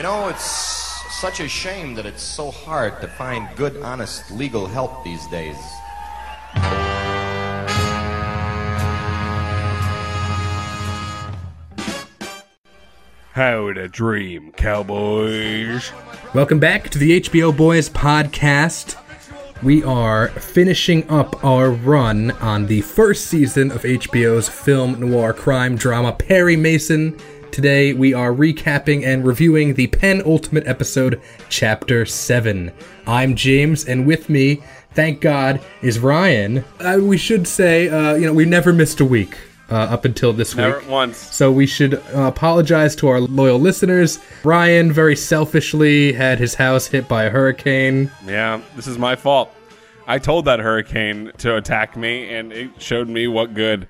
You know, it's such a shame that it's so hard to find good, honest legal help these days. How to dream, cowboys. Welcome back to the HBO Boys podcast. We are finishing up our run on the first season of HBO's film noir crime drama Perry Mason. Today we are recapping and reviewing the penultimate episode, Chapter 7. I'm James, and with me, thank God, is Ryan. Uh, we should say, uh, you know, we never missed a week. Uh, up until this week. Never week. once. So we should uh, apologize to our loyal listeners. Ryan very selfishly had his house hit by a hurricane. Yeah, this is my fault. I told that hurricane to attack me, and it showed me what good.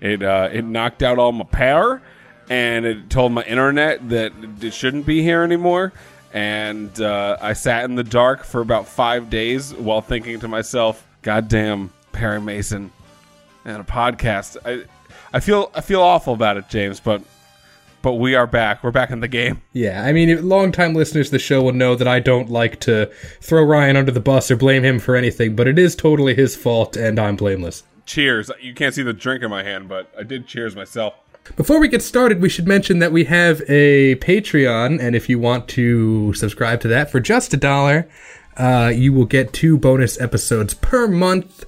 It uh, it knocked out all my power, and it told my internet that it shouldn't be here anymore. And uh, I sat in the dark for about five days while thinking to myself, "God damn, Perry Mason, and a podcast." I I feel I feel awful about it, James, but but we are back. We're back in the game. Yeah, I mean, longtime listeners to the show will know that I don't like to throw Ryan under the bus or blame him for anything, but it is totally his fault, and I'm blameless. Cheers. You can't see the drink in my hand, but I did cheers myself. Before we get started, we should mention that we have a Patreon, and if you want to subscribe to that for just a dollar, uh, you will get two bonus episodes per month,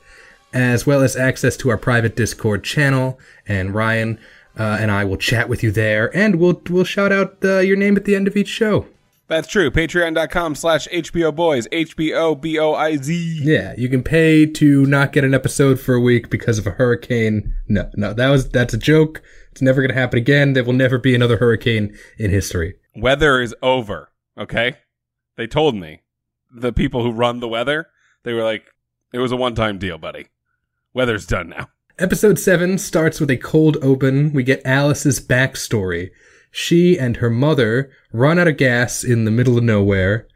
as well as access to our private Discord channel. And Ryan uh, and I will chat with you there, and we'll we'll shout out uh, your name at the end of each show. That's true. Patreon.com slash HBO Boys. H-B-O-B-O-I-Z. Yeah, you can pay to not get an episode for a week because of a hurricane. No, no, that was that's a joke. It's never going to happen again. There will never be another hurricane in history. Weather is over. Okay? They told me. The people who run the weather, they were like, it was a one-time deal, buddy. Weather's done now. Episode 7 starts with a cold open. We get Alice's backstory. She and her mother run out of gas in the middle of nowhere,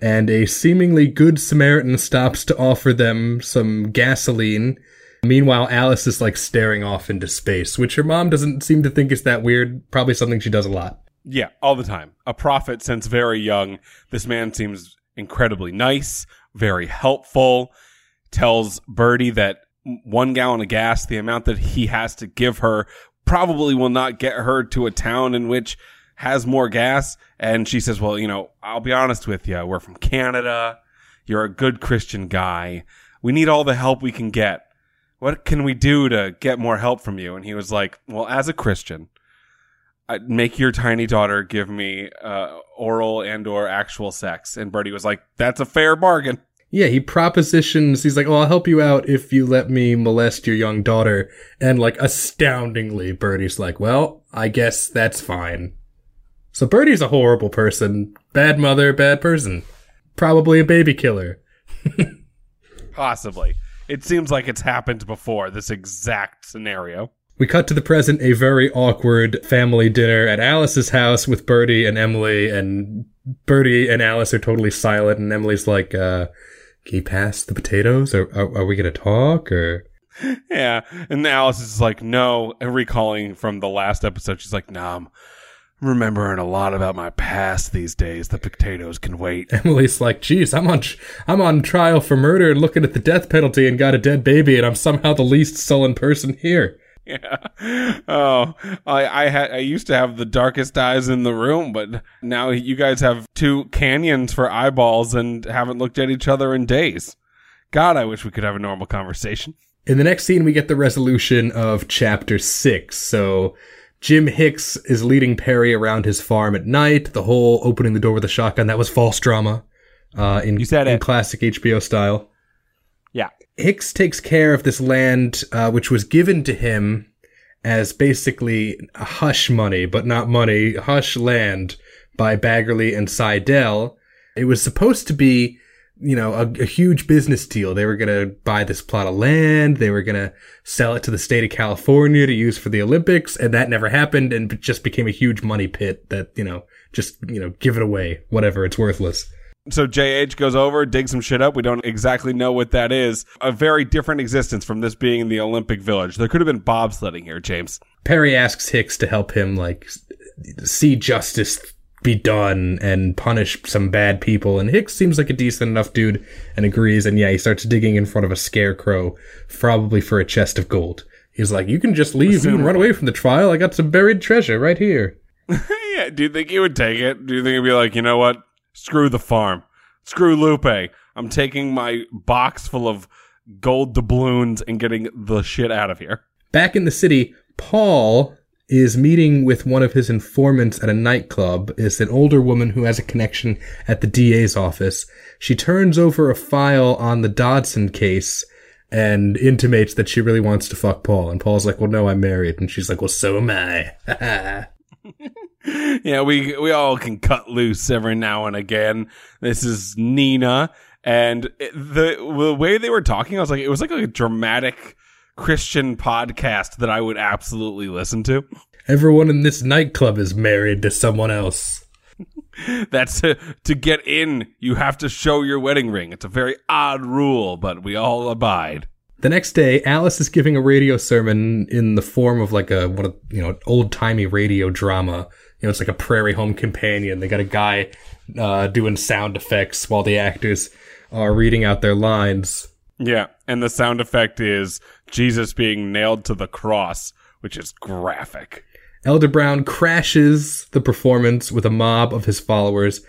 and a seemingly good Samaritan stops to offer them some gasoline. Meanwhile, Alice is like staring off into space, which her mom doesn't seem to think is that weird. Probably something she does a lot. Yeah, all the time. A prophet since very young. This man seems incredibly nice, very helpful. Tells Birdie that one gallon of gas, the amount that he has to give her, probably will not get her to a town in which has more gas. And she says, Well, you know, I'll be honest with you. We're from Canada. You're a good Christian guy. We need all the help we can get. What can we do to get more help from you? And he was like, Well, as a Christian, I'd make your tiny daughter give me uh, oral and or actual sex. And Birdie was like, That's a fair bargain. Yeah, he propositions, he's like, oh, I'll help you out if you let me molest your young daughter. And like, astoundingly, Birdie's like, well, I guess that's fine. So Birdie's a horrible person. Bad mother, bad person. Probably a baby killer. Possibly. It seems like it's happened before, this exact scenario. We cut to the present, a very awkward family dinner at Alice's house with Birdie and Emily, and Birdie and Alice are totally silent, and Emily's like, uh, can you pass the potatoes? Or are, are we gonna talk? Or Yeah. And Alice is like, no. And recalling from the last episode, she's like, nah, I'm remembering a lot about my past these days. The potatoes can wait. Emily's like, geez, I'm on, I'm on trial for murder and looking at the death penalty and got a dead baby, and I'm somehow the least sullen person here. Yeah. Oh, I I had I used to have the darkest eyes in the room, but now you guys have two canyons for eyeballs and haven't looked at each other in days. God, I wish we could have a normal conversation. In the next scene, we get the resolution of chapter six. So Jim Hicks is leading Perry around his farm at night. The whole opening the door with a shotgun that was false drama. Uh, in, You said in it. classic HBO style. Yeah. Hicks takes care of this land, uh, which was given to him as basically hush money, but not money, hush land by Baggerly and Seidel. It was supposed to be, you know, a, a huge business deal. They were going to buy this plot of land. They were going to sell it to the state of California to use for the Olympics. And that never happened and just became a huge money pit that, you know, just, you know, give it away, whatever. It's worthless. So JH goes over, digs some shit up. We don't exactly know what that is. A very different existence from this being in the Olympic Village. There could have been bobsledding here, James. Perry asks Hicks to help him, like, see justice be done and punish some bad people. And Hicks seems like a decent enough dude and agrees. And yeah, he starts digging in front of a scarecrow, probably for a chest of gold. He's like, you can just leave. You can run away from the trial. I got some buried treasure right here. yeah, do you think he would take it? Do you think he'd be like, you know what? Screw the farm. Screw Lupe. I'm taking my box full of gold doubloons and getting the shit out of here. Back in the city, Paul is meeting with one of his informants at a nightclub. It's an older woman who has a connection at the DA's office. She turns over a file on the Dodson case and intimates that she really wants to fuck Paul. And Paul's like, well, no, I'm married. And she's like, well, so am I. yeah, we we all can cut loose every now and again. This is Nina, and the the way they were talking, I was like, it was like a dramatic Christian podcast that I would absolutely listen to. Everyone in this nightclub is married to someone else. That's to, to get in, you have to show your wedding ring. It's a very odd rule, but we all abide. The next day, Alice is giving a radio sermon in the form of like a what a you know old timey radio drama. You know, it's like a Prairie Home Companion. They got a guy uh, doing sound effects while the actors are reading out their lines. Yeah, and the sound effect is Jesus being nailed to the cross, which is graphic. Elder Brown crashes the performance with a mob of his followers,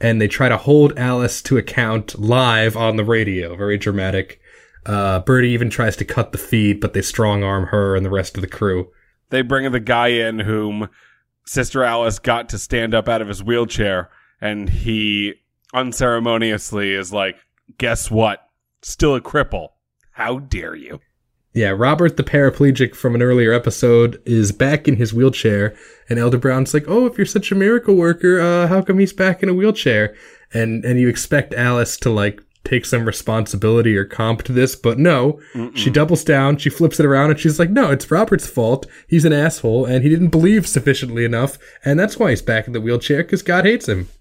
and they try to hold Alice to account live on the radio. Very dramatic. Uh, Birdie even tries to cut the feed, but they strong arm her and the rest of the crew. They bring the guy in whom Sister Alice got to stand up out of his wheelchair, and he unceremoniously is like, Guess what? Still a cripple. How dare you? Yeah, Robert, the paraplegic from an earlier episode, is back in his wheelchair, and Elder Brown's like, "Oh, if you're such a miracle worker, uh, how come he's back in a wheelchair?" And and you expect Alice to like take some responsibility or comp to this, but no, Mm-mm. she doubles down, she flips it around, and she's like, "No, it's Robert's fault. He's an asshole, and he didn't believe sufficiently enough, and that's why he's back in the wheelchair because God hates him."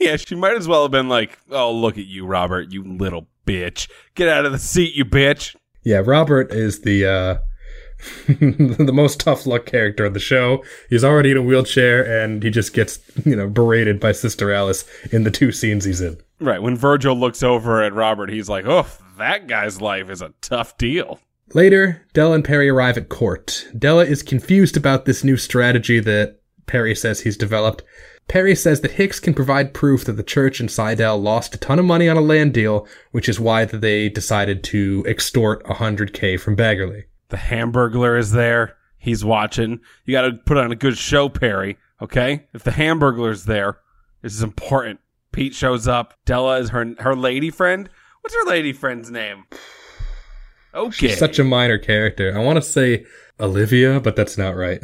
Yeah, she might as well have been like, "Oh, look at you, Robert, you little bitch! Get out of the seat, you bitch!" Yeah, Robert is the uh, the most tough luck character of the show. He's already in a wheelchair, and he just gets you know berated by Sister Alice in the two scenes he's in. Right when Virgil looks over at Robert, he's like, "Oh, that guy's life is a tough deal." Later, Della and Perry arrive at court. Della is confused about this new strategy that Perry says he's developed. Perry says that Hicks can provide proof that the church and Seidel lost a ton of money on a land deal, which is why they decided to extort 100k from Baggerly. The Hamburglar is there. He's watching. You got to put on a good show, Perry. Okay? If the Hamburglar's there, this is important. Pete shows up. Della is her her lady friend. What's her lady friend's name? Okay. She's such a minor character. I want to say Olivia, but that's not right.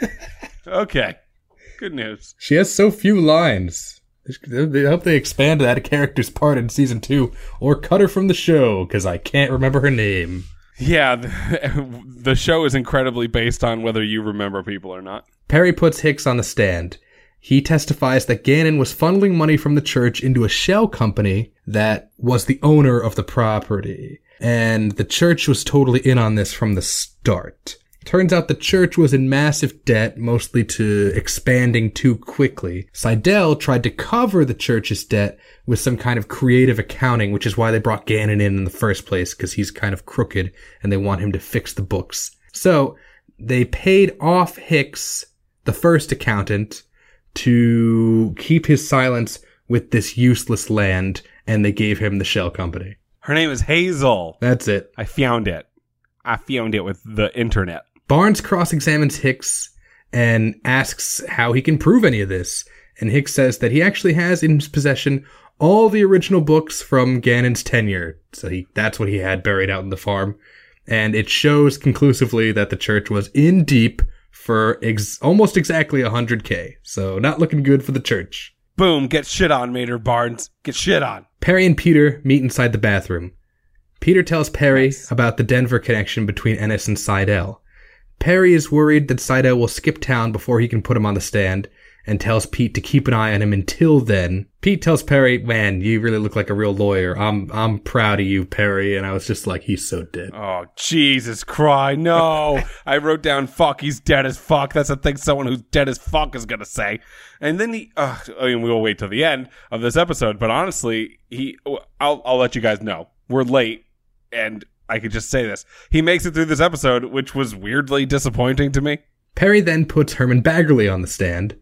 okay. Good news. She has so few lines. I hope they expand that character's part in season two, or cut her from the show because I can't remember her name. Yeah, the, the show is incredibly based on whether you remember people or not. Perry puts Hicks on the stand. He testifies that Gannon was funneling money from the church into a shell company that was the owner of the property. And the church was totally in on this from the start. Turns out the church was in massive debt, mostly to expanding too quickly. Seidel tried to cover the church's debt with some kind of creative accounting, which is why they brought Gannon in in the first place, because he's kind of crooked and they want him to fix the books. So they paid off Hicks, the first accountant, to keep his silence with this useless land, and they gave him the shell company. Her name is Hazel. That's it. I found it. I found it with the internet. Barnes cross examines Hicks and asks how he can prove any of this. And Hicks says that he actually has in his possession all the original books from Gannon's tenure. So he, that's what he had buried out in the farm. And it shows conclusively that the church was in deep for ex- almost exactly 100k. So not looking good for the church. Boom, get shit on, Maynard Barnes. Get shit on. Perry and Peter meet inside the bathroom. Peter tells Perry nice. about the Denver connection between Ennis and Seidel. Perry is worried that Seidel will skip town before he can put him on the stand, and tells Pete to keep an eye on him until then. Pete tells Perry, "Man, you really look like a real lawyer. I'm I'm proud of you, Perry." And I was just like, "He's so dead." Oh, Jesus Christ. No. I wrote down, fuck, he's dead as fuck. That's the thing someone who's dead as fuck is going to say. And then he, uh, I mean, we'll wait till the end of this episode, but honestly, he, I'll, I'll let you guys know. We're late, and I could just say this. He makes it through this episode, which was weirdly disappointing to me. Perry then puts Herman Baggerly on the stand.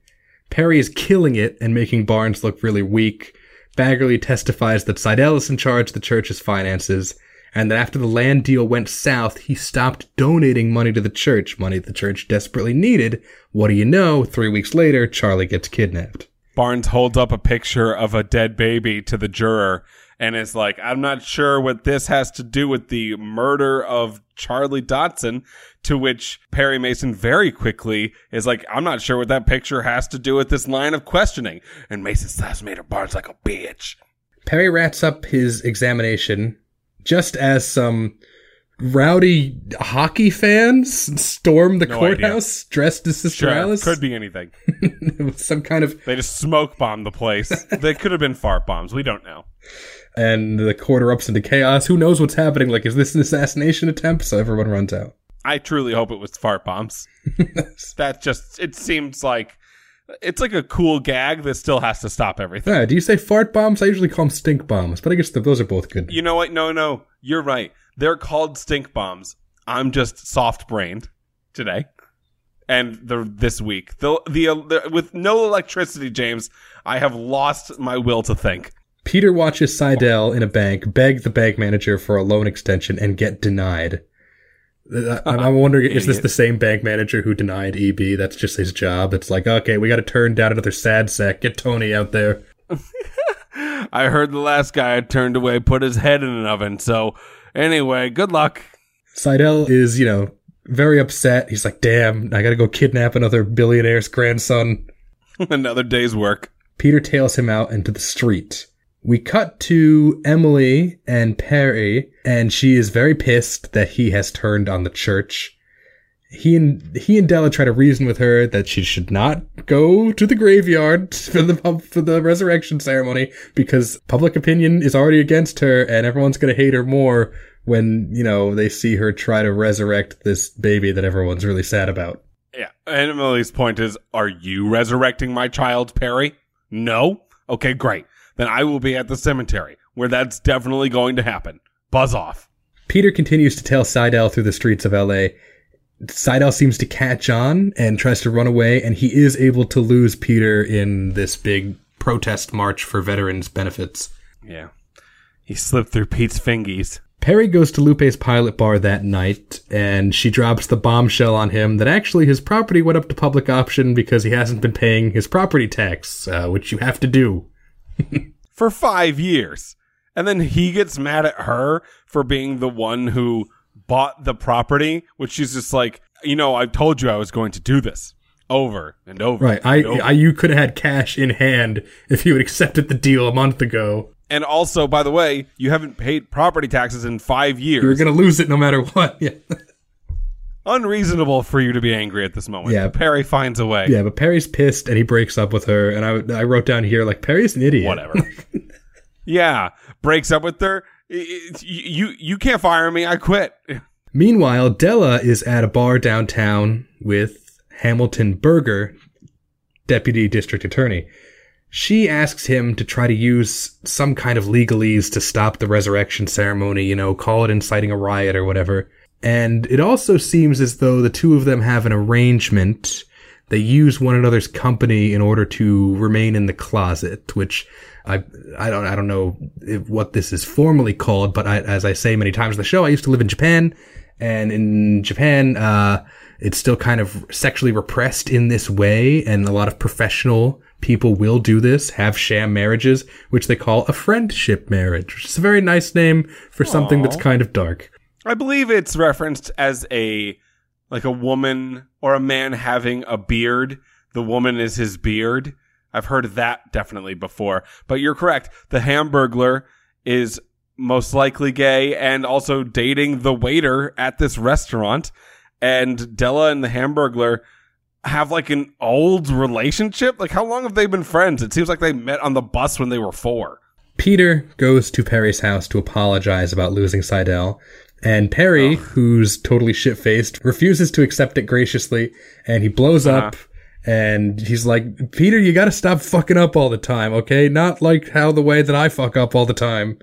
Perry is killing it and making Barnes look really weak. Baggerly testifies that Seidel is in charge of the church's finances, and that after the land deal went south, he stopped donating money to the church, money the church desperately needed. What do you know? Three weeks later, Charlie gets kidnapped. Barnes holds up a picture of a dead baby to the juror and is like, I'm not sure what this has to do with the murder of Charlie Dodson. To which Perry Mason very quickly is like, I'm not sure what that picture has to do with this line of questioning. And Mason slaps Maynard Barnes like a bitch. Perry wraps up his examination just as some rowdy hockey fans storm the No courthouse dressed as Sister Sure, Alice. could be anything. Some kind of, They just smoke bomb the place. they could have been fart bombs. We don't know. And the court erupts into chaos. Who knows what's happening? Like, is this an assassination attempt? So everyone runs out. I truly hope it was fart bombs. that just it seems like it's like a cool gag that still has to stop everything. Ah, do you say fart bombs? I usually call them stink bombs, but I guess th- those are both good. You know what? No, no, you're right. They're called stink bombs. I'm just soft brained today, and the this week the, the the with no electricity, James. I have lost my will to think. Peter watches Seidel in a bank beg the bank manager for a loan extension and get denied. Uh, I'm I'm wondering, is this the same bank manager who denied EB? That's just his job. It's like, okay, we got to turn down another sad sack. Get Tony out there. I heard the last guy I turned away put his head in an oven. So anyway, good luck. Seidel is, you know, very upset. He's like, damn, I got to go kidnap another billionaire's grandson. Another day's work. Peter tails him out into the street. We cut to Emily and Perry, and she is very pissed that he has turned on the church. He and he and Della try to reason with her that she should not go to the graveyard for the for the resurrection ceremony because public opinion is already against her, and everyone's gonna hate her more when you know they see her try to resurrect this baby that everyone's really sad about. Yeah. And Emily's point is, are you resurrecting my child, Perry? No? Okay, great. Then I will be at the cemetery where that's definitely going to happen. Buzz off. Peter continues to tail Seidel through the streets of LA. Seidel seems to catch on and tries to run away, and he is able to lose Peter in this big protest march for veterans benefits. Yeah. He slipped through Pete's fingies. Perry goes to Lupe's pilot bar that night, and she drops the bombshell on him that actually his property went up to public option because he hasn't been paying his property tax, uh, which you have to do. for five years. And then he gets mad at her for being the one who bought the property, which she's just like, you know, I told you I was going to do this over and over. Right. I, over. I you could have had cash in hand if you had accepted the deal a month ago. and also, by the way, you haven't paid property taxes in five years. You're gonna lose it no matter what. Yeah. Unreasonable for you to be angry at this moment. Yeah. Perry finds a way. Yeah, but Perry's pissed and he breaks up with her. And I, I wrote down here, like, Perry's an idiot. Whatever. yeah. Breaks up with her. You, you can't fire me. I quit. Meanwhile, Della is at a bar downtown with Hamilton Burger, deputy district attorney. She asks him to try to use some kind of legalese to stop the resurrection ceremony, you know, call it inciting a riot or whatever. And it also seems as though the two of them have an arrangement. They use one another's company in order to remain in the closet, which I I don't I don't know if, what this is formally called, but I, as I say many times in the show, I used to live in Japan, and in Japan, uh, it's still kind of sexually repressed in this way, and a lot of professional people will do this, have sham marriages, which they call a friendship marriage, which is a very nice name for something that's kind of dark. I believe it's referenced as a like a woman or a man having a beard. The woman is his beard. I've heard that definitely before. But you're correct. The Hamburglar is most likely gay and also dating the waiter at this restaurant. And Della and the Hamburglar have like an old relationship? Like, how long have they been friends? It seems like they met on the bus when they were four. Peter goes to Perry's house to apologize about losing Seidel, and Perry, who's totally shit faced, refuses to accept it graciously, and he blows uh-huh. up. And he's like, Peter, you gotta stop fucking up all the time, okay? Not like how the way that I fuck up all the time.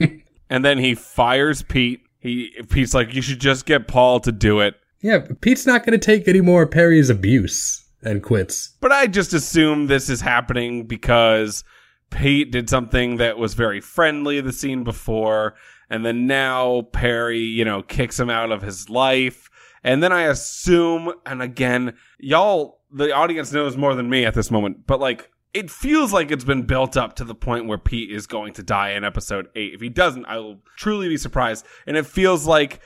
And then he fires Pete. He Pete's like, you should just get Paul to do it. Yeah, Pete's not gonna take any more Perry's abuse and quits. But I just assume this is happening because Pete did something that was very friendly the scene before, and then now Perry, you know, kicks him out of his life. And then I assume, and again, y'all, the audience knows more than me at this moment, but like, it feels like it's been built up to the point where Pete is going to die in episode eight. If he doesn't, I will truly be surprised. And it feels like,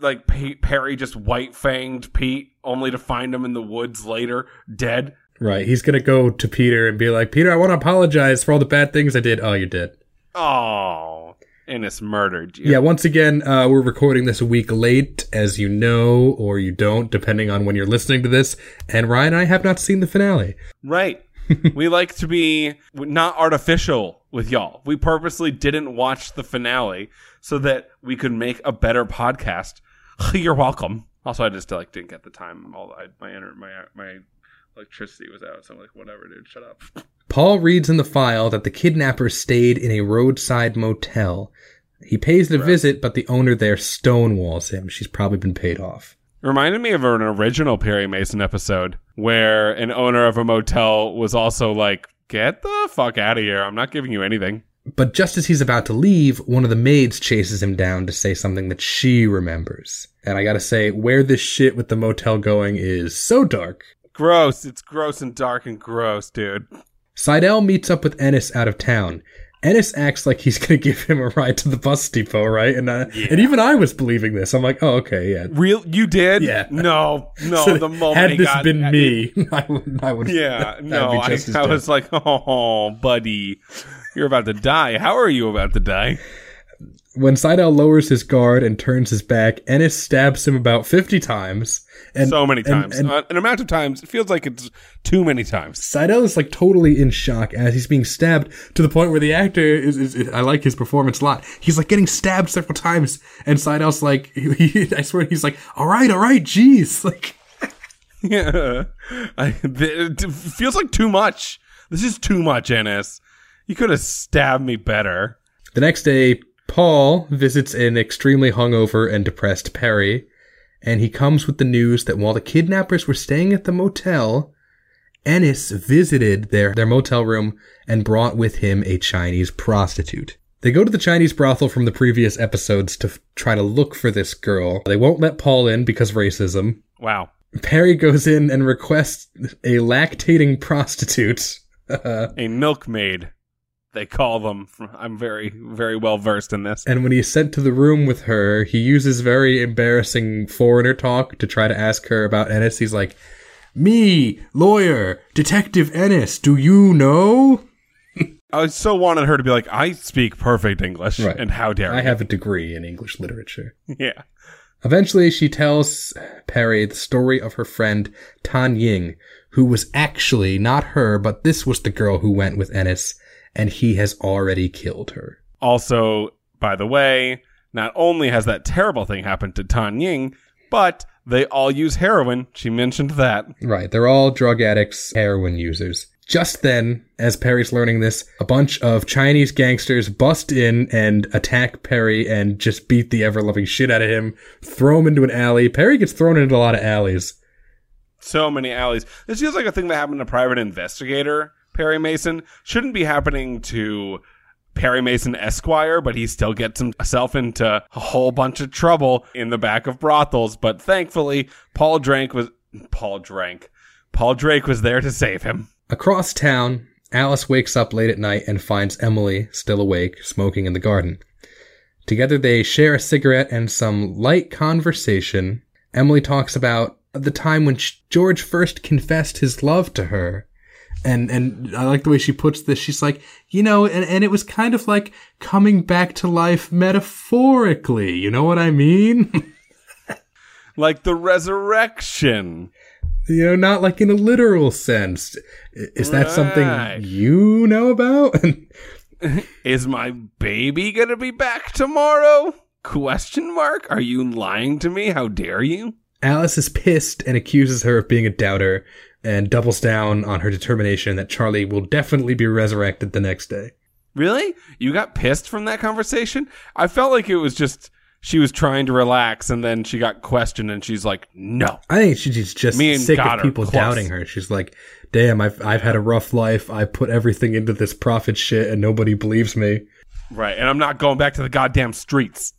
like Perry just white fanged Pete only to find him in the woods later, dead. Right, he's gonna go to Peter and be like, Peter, I wanna apologize for all the bad things I did. Oh, you did. Oh, Ennis murdered you. Yeah, once again, uh, we're recording this a week late, as you know, or you don't, depending on when you're listening to this. And Ryan and I have not seen the finale. Right. we like to be not artificial with y'all. We purposely didn't watch the finale so that we could make a better podcast. You're welcome. Also, I just like didn't get the time. All I, my my my electricity was out, so I'm like, whatever, dude, shut up. Paul reads in the file that the kidnapper stayed in a roadside motel. He pays it a visit, but the owner there stonewalls him. She's probably been paid off. Reminded me of an original Perry Mason episode where an owner of a motel was also like, "Get the fuck out of here! I'm not giving you anything." But just as he's about to leave, one of the maids chases him down to say something that she remembers. And I gotta say, where this shit with the motel going is so dark. Gross. It's gross and dark and gross, dude. Seidel meets up with Ennis out of town. Ennis acts like he's gonna give him a ride to the bus depot, right? And uh, and even I was believing this. I'm like, oh, okay, yeah. Real? You did? Yeah. No, no. So the moment had this got- been me, I would, I would. Yeah, no, I, I was like, oh, buddy, you're about to die. How are you about to die? When Seidel lowers his guard and turns his back, Ennis stabs him about 50 times. And so many times. and uh, an amount of times. It feels like it's too many times. Seidel is like totally in shock as he's being stabbed to the point where the actor is, is, is- I like his performance a lot. He's like getting stabbed several times and Seidel's like, he, I swear he's like, all right, all right, jeez. Like, Yeah. I, th- it feels like too much. This is too much, Ennis. You could have stabbed me better. the next day, Paul visits an extremely hungover and depressed Perry and he comes with the news that while the kidnappers were staying at the motel, Ennis visited their, their motel room and brought with him a Chinese prostitute. They go to the Chinese brothel from the previous episodes to f- try to look for this girl. They won't let Paul in because of racism. Wow. Perry goes in and requests a lactating prostitute. A milkmaid, they call them. I'm very, very well versed in this. And when he's sent to the room with her, he uses very embarrassing foreigner talk to try to ask her about Ennis. He's like, Me, lawyer, Detective Ennis, do you know? I so wanted her to be like, I speak perfect English, Right. and how dare I you? have a degree in English literature. yeah. Eventually, she tells Perry the story of her friend Tan Ying, who was actually not her, but this was the girl who went with Ennis, and he has already killed her. Also, by the way, not only has that terrible thing happened to Tan Ying, but they all use heroin. She mentioned that. Right, they're all drug addicts, heroin users. Just then, as Perry's learning this, a bunch of Chinese gangsters bust in and attack Perry and just beat the ever loving shit out of him, throw him into an alley. Perry gets thrown into a lot of alleys. So many alleys. This feels like a thing that happened to Private Investigator Perry Mason. Shouldn't be happening to Perry Mason Esquire, but he still gets himself into a whole bunch of trouble in the back of brothels. But thankfully, Paul Drank was Paul Drank. Paul Drake was there to save him. Across town, Alice wakes up late at night and finds Emily still awake, smoking in the garden. Together they share a cigarette and some light conversation. Emily talks about the time when George first confessed his love to her. And and I like the way she puts this. She's like, you know, and, and it was kind of like coming back to life metaphorically. You know what I mean? Like the resurrection. You know, not like in a literal sense. Is that Right. something you know about? Is my baby gonna be back tomorrow? Question mark? Are you lying to me? How dare you? Alice is pissed and accuses her of being a doubter and doubles down on her determination that Charlie will definitely be resurrected the next day. Really? You got pissed from that conversation? I felt like it was just she was trying to relax and then she got questioned and she's like, "No." I think she's just Me sick of people doubting her. She's like, "Damn, I've I've had a rough life. I put everything into this prophet shit, and nobody believes me." Right. And I'm not going back to the goddamn streets.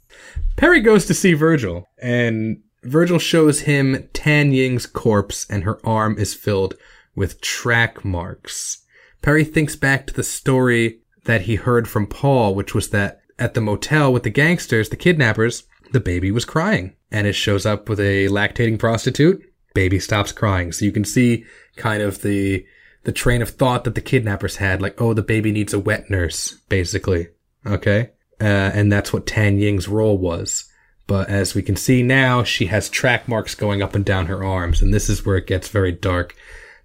Perry goes to see Virgil, and Virgil shows him Tan Ying's corpse, and her arm is filled with track marks. Perry thinks back to the story that he heard from Paul, which was that at the motel with the gangsters, the kidnappers, the baby was crying. And it shows up with a lactating prostitute. Baby stops crying. So you can see kind of the the train of thought that the kidnappers had, like, oh, the baby needs a wet nurse, basically. Okay? Uh, and that's what Tan Ying's role was. But as we can see now, she has track marks going up and down her arms, and this is where it gets very dark.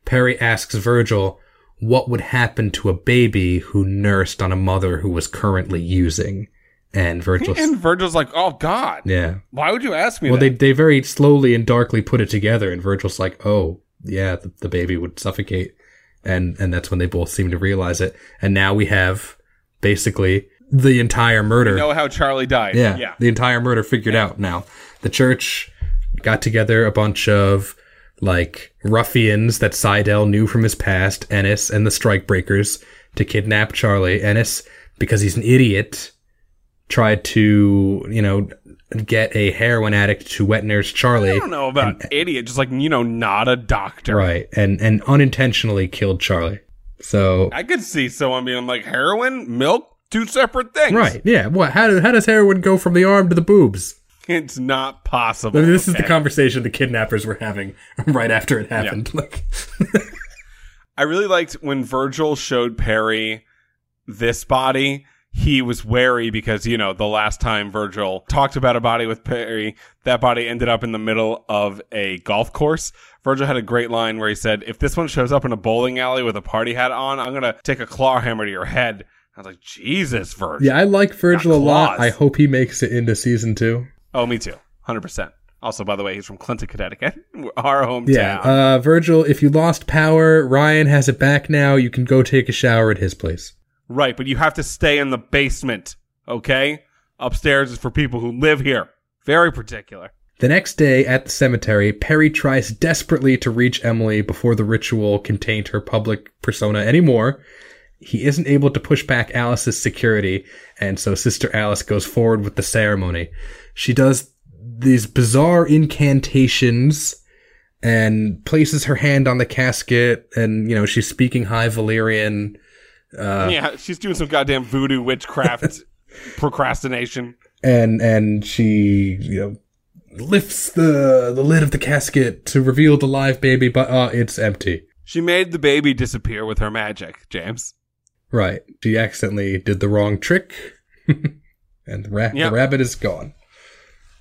Perry asks Virgil what would happen to a baby who nursed on a mother who was currently using. And Virgil, And Virgil's like, "Oh god. yeah. Why would you ask me Well, that?" they they very slowly and darkly put it together, and Virgil's like, "Oh, yeah, the, the baby would suffocate," and and that's when they both seem to realize it. And now we have basically the entire murder. know how Charlie died. Yeah, Yeah. the entire murder figured out now. The church got together a bunch of like ruffians that Seidel knew from his past, Ennis and the Strikebreakers, to kidnap Charlie. Ennis, because he's an idiot, tried to, you know, get a heroin addict to wet nurse Charlie. I don't know about idiot, just like, you know, not a doctor. Right, and and unintentionally killed Charlie. So I could see someone being like, heroin, milk, two separate things. right, yeah. What? How, do, how does heroin go from the arm to the boobs? It's not possible. I mean, this is the conversation the kidnappers were having right after it happened. Like, I really liked when Virgil showed Perry this body. He was wary because, you know, the last time Virgil talked about a body with Perry, that body ended up in the middle of a golf course. Virgil had a great line where he said, If this one shows up in a bowling alley with a party hat on, I'm going to take a claw hammer to your head. I was like, Jesus, Virgil. yeah, I like Virgil a lot. I hope he makes it into season two. Oh, me too. 100%. Also, by the way, he's from Clinton, Connecticut, our hometown. Yeah, uh, Virgil. If you lost power, Ryan has it back now. You can go take a shower at his place. right, but you have to stay in the basement, okay? Upstairs is for people who live here. Very particular. The next day at the cemetery, Perry tries desperately to reach Emily before the ritual can taint her public persona anymore. He isn't able to push back Alice's security, and so Sister Alice goes forward with the ceremony. She does these bizarre incantations and places her hand on the casket, and, you know, she's speaking High Valyrian. Uh, yeah, she's doing some goddamn voodoo witchcraft procrastination. and and she you know lifts the the lid of the casket to reveal the live baby but uh it's empty She made the baby disappear with her magic, James. Right she accidentally did the wrong trick and the, ra- Yep. the rabbit is gone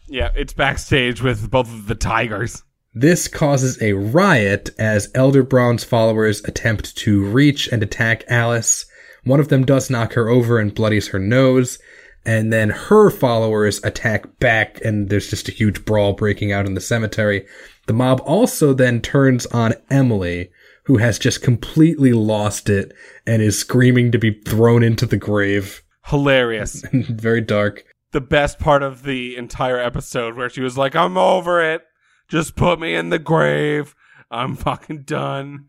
Yeah, it's backstage with both of the tigers. this causes a riot as elder brown's followers attempt to reach and attack alice one of them does knock her over and bloodies her nose and then her followers attack back and there's just a huge brawl breaking out in the cemetery the mob also then turns on emily who has just completely lost it and is screaming to be thrown into the grave Hilarious. very dark the best part of the entire episode where she was like, I'm over it. Just put me in the grave. I'm fucking done.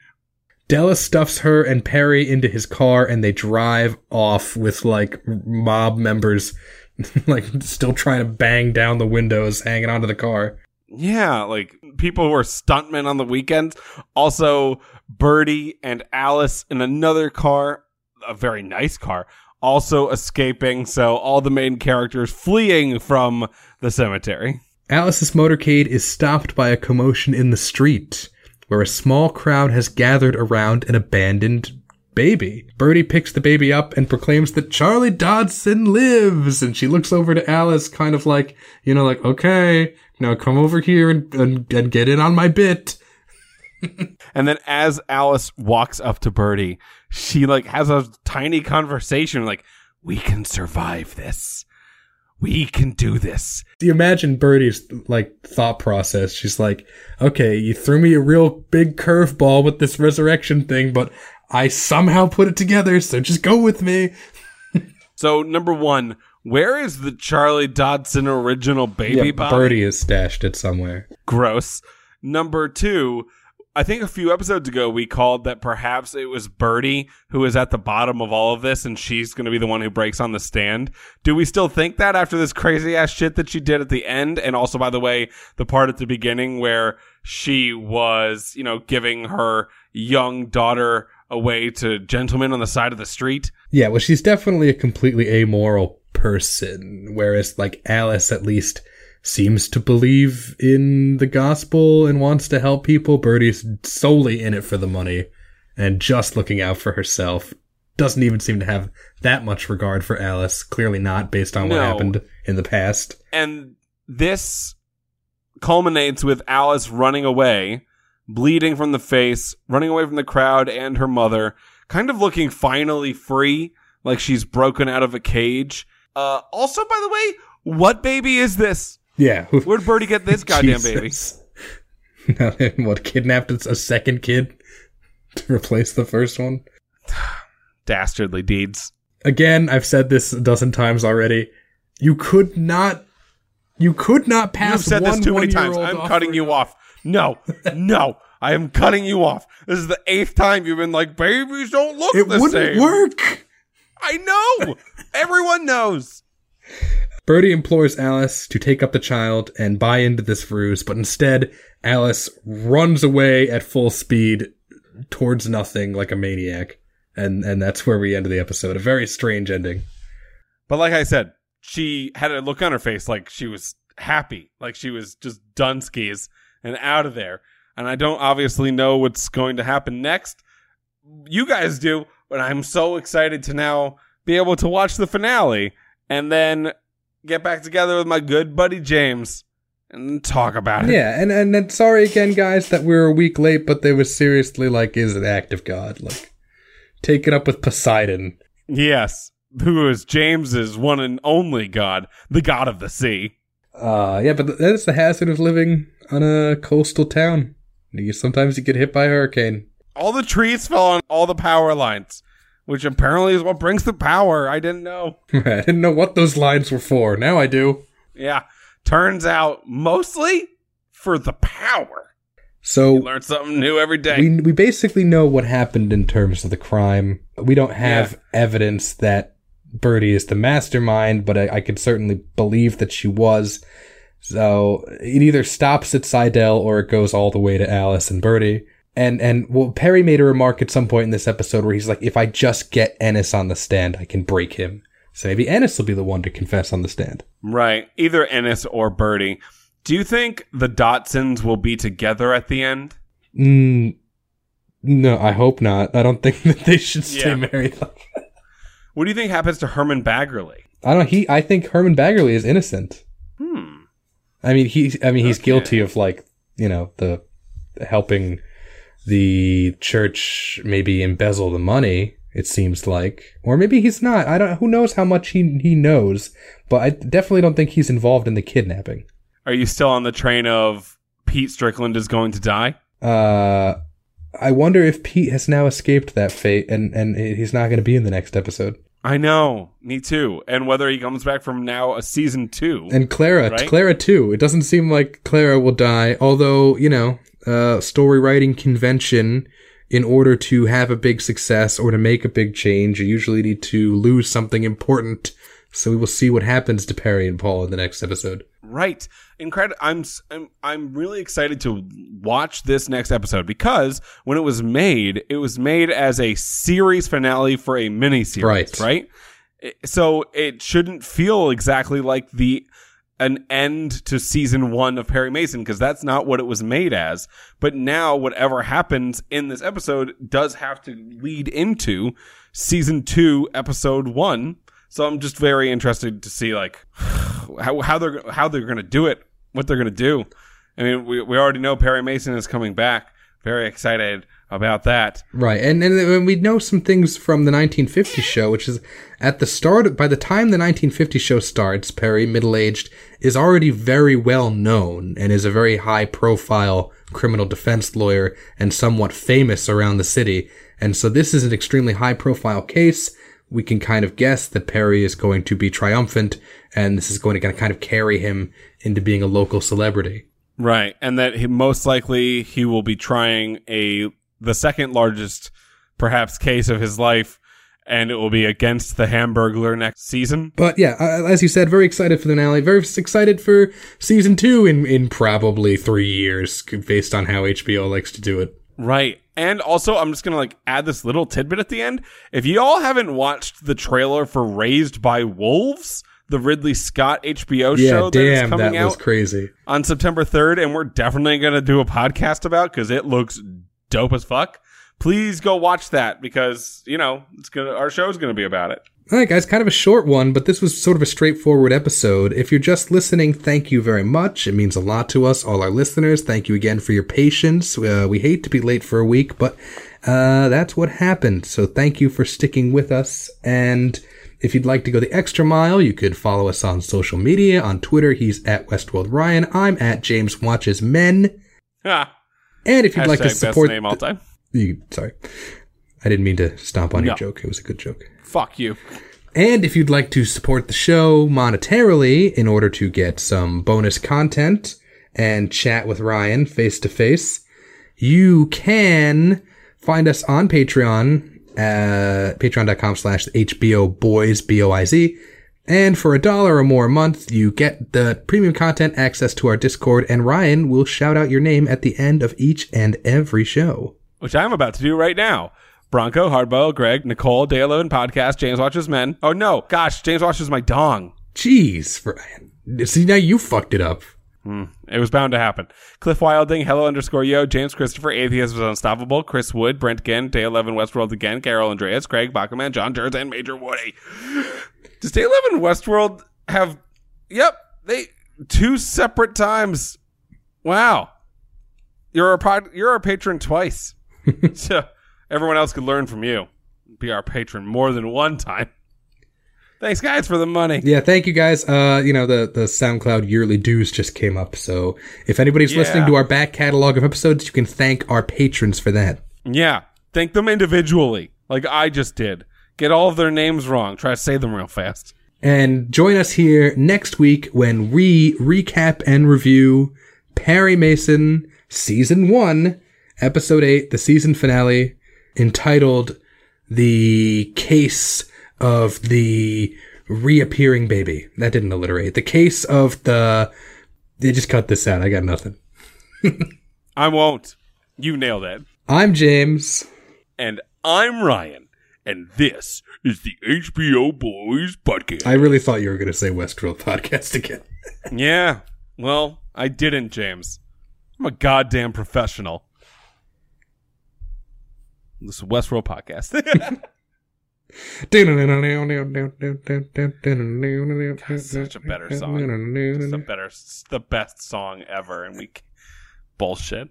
Della stuffs her and Perry into his car and they drive off with like mob members like still trying to bang down the windows hanging onto the car. Yeah, like people who are stuntmen on the weekends. Also, Birdie and Alice in another car, a very nice car, also escaping. So all the main characters fleeing from the cemetery. Alice's motorcade is stopped by a commotion in the street where a small crowd has gathered around an abandoned baby. Birdie picks the baby up and proclaims that Charlie Dodson lives. And she looks over to Alice, kind of like, you know, like, okay, now come over here and, and, and get in on my bit. And then as Alice walks up to Birdie, she like has a tiny conversation like, we can survive this. We can do this. Do you imagine Birdie's like thought process? She's like, okay, you threw me a real big curveball with this resurrection thing, but I somehow put it together, so just go with me. So number one, where is the Charlie Dodson original baby Yeah, body? Birdie is stashed it somewhere. Gross. Number two, I think a few episodes ago we called that perhaps it was Birdie who is at the bottom of all of this and she's going to be the one who breaks on the stand. Do we still think that after this crazy ass shit that she did at the end? And also, by the way, the part at the beginning where she was, you know, giving her young daughter away to gentlemen on the side of the street. Yeah, well, she's definitely a completely amoral person, whereas like Alice at least seems to believe in the gospel and wants to help people. Birdie's solely in it for the money and just looking out for herself. Doesn't even seem to have that much regard for Alice. Clearly not, based on what happened in the past. and this culminates with Alice running away, bleeding from the face, running away from the crowd and her mother, kind of looking finally free, like she's broken out of a cage. Uh, also, by the way, what baby is this? Yeah. Where'd Birdie get this goddamn baby? Now, what kidnapped a second kid to replace the first one? Dastardly deeds. again, I've said this a dozen times already. You could not, you could not pass. You've said this too many times. I'm cutting you off. No, no, I am cutting you off. This is the eighth time you've been like, babies don't look It the wouldn't same. work. I know. Everyone knows. Birdie implores Alice to take up the child and buy into this ruse, but instead, Alice runs away at full speed towards nothing like a maniac. And, and that's where we end the episode. A very strange ending. But like I said, she had a look on her face like she was happy, like she was just done skis and out of there. And I don't obviously know what's going to happen next. You guys do, but I'm so excited to now be able to watch the finale and then get back together with my good buddy James and talk about it. Yeah, and, and, and sorry again, guys, that we were a week late, but they was seriously like, is an act of God. Like, take it up with Poseidon. Yes. Who is James's one and only god, the god of the sea. Uh, yeah, but that's the hazard of living on a coastal town. You, sometimes you get hit by a hurricane. All the trees fell on all the power lines, which apparently is what brings the power. I didn't know. I didn't know what those lines were for. Now I do. Yeah. Turns out mostly for the power. So Learn something new every day. we we basically know what happened in terms of the crime. We don't have evidence that Birdie is the mastermind, but I, I could certainly believe that she was. So it either stops at Seidel or it goes all the way to Alice and Birdie. And and well, Perry made a remark at some point in this episode where he's like, "If I just get Ennis on the stand, I can break him." So maybe Ennis will be the one to confess on the stand. right. Either Ennis or Birdie. Do you think the Dodsons will be together at the end? Mm, no, I hope not. I don't think that they should stay Yeah. married. What do you think happens to Herman Baggerly? I don't. He. I think Herman Baggerly is innocent. Hmm. I mean, he. I mean, he's Okay. guilty of like you know the helping the church maybe embezzle the money. It seems like, or maybe he's not. I don't. Who knows how much he he knows? But I definitely don't think he's involved in the kidnapping. Are you still on the train of Pete Strickland is going to die? Uh, I wonder if Pete has now escaped that fate and and he's not going to be in the next episode. I know. Me too. And whether he comes back from now a season two. And Clara, Right? Clara too. It doesn't seem like Clara will die, although, you know, uh, story writing convention, in order to have a big success or to make a big change, you usually need to lose something important. So we will see what happens to Perry and Paul in the next episode. Right. Incredible. I'm, I'm I'm really excited to watch this next episode because when it was made, it was made as a series finale for a mini series, Right. right? So it shouldn't feel exactly like the an end to season 1 of Perry Mason because that's not what it was made as. But now whatever happens in this episode does have to lead into season 2 episode 1. So I'm just very interested to see like how, how they're how they're going to do it, what they're going to do. I mean, we we already know Perry Mason is coming back, very excited about that. Right, and and we know some things from the 1950 show, which is at the start. By the time the 1950 show starts, Perry, middle aged, is already very well known and is a very high profile criminal defense lawyer and somewhat famous around the city. And so this is an extremely high profile case. We can kind of guess that Perry is going to be triumphant, and this is going to kind of carry him into being a local celebrity. Right, and that he, most likely he will be trying a the second largest, perhaps, case of his life, and it will be against the Hamburglar next season. But yeah, uh, as you said, very excited for the finale. Very excited for season two in in probably three years, based on how HBO likes to do it. Right. And also, I'm just going to like add this little tidbit at the end. If you all haven't watched the trailer for Raised by Wolves, the Ridley Scott HBO Yeah, show that is coming that was out crazy. on September 3rd, and we're definitely going to do a podcast about because it looks dope as fuck. Please go watch that because, you know, it's gonna, our show's going to be about it. All right, guys, kind of a short one, but this was sort of a straightforward episode. If you're just listening, thank you very much. It means a lot to us, all our listeners. Thank you again for your patience. Uh, we hate to be late for a week, but uh, that's what happened. So thank you for sticking with us. And if you'd like to go the extra mile, you could follow us on social media. On Twitter, he's at Westworld Ryan. I'm at James Watches Men. Ah, And if you'd like to hashtag best support, name all time. you, sorry, I didn't mean to stomp on your joke. It was a good joke. Fuck you. And if you'd like to support the show monetarily in order to get some bonus content and chat with Ryan face to face, you can find us on Patreon uh, at patreon.com slash HBO boys, B-O-I-Z. And for a dollar or more a month, you get the premium content, access to our Discord, and Ryan will shout out your name at the end of each and every show. which I'm about to do right now. Bronco, Hardboiled, Greg, Nicole, Dale and Podcast, James Watches Men. Oh no, gosh, James Watches my dong. Jeez, Ryan. See, now you fucked it up. Hmm. It was bound to happen. Cliff Wilding, Hello underscore Yo, James Christopher, Atheist was Unstoppable, Chris Wood, Brent again, Day 11 Westworld again, Carol Andreas, Craig Bachman, John Jers, and Major Woody. Does Day 11 Westworld have, yep, they, two separate times. Wow. You're a pod, you're our patron twice. so everyone else could learn from you. Be our patron more than one time. Thanks guys for the money. Yeah, thank you guys. Uh, you know, the, the SoundCloud yearly dues just came up. So if anybody's Yeah. listening to our back catalog of episodes, you can thank our patrons for that. Yeah. Thank them individually, like I just did. Get all of their names wrong. Try to say them real fast. And join us here next week when we recap and review Perry Mason season one, episode eight, the season finale, entitled The Case of the Reappearing Baby. That didn't alliterate. The case of the, they just cut this out. I got nothing. I won't. You nailed it. I'm James. And I'm Ryan. And this is the HBO Boys Podcast. I really thought you were going to say Westworld podcast again. yeah. Well, I didn't, James. I'm a goddamn professional. This is Westworld Podcast. Such a better song. Just a better, the best song ever, and we bullshit.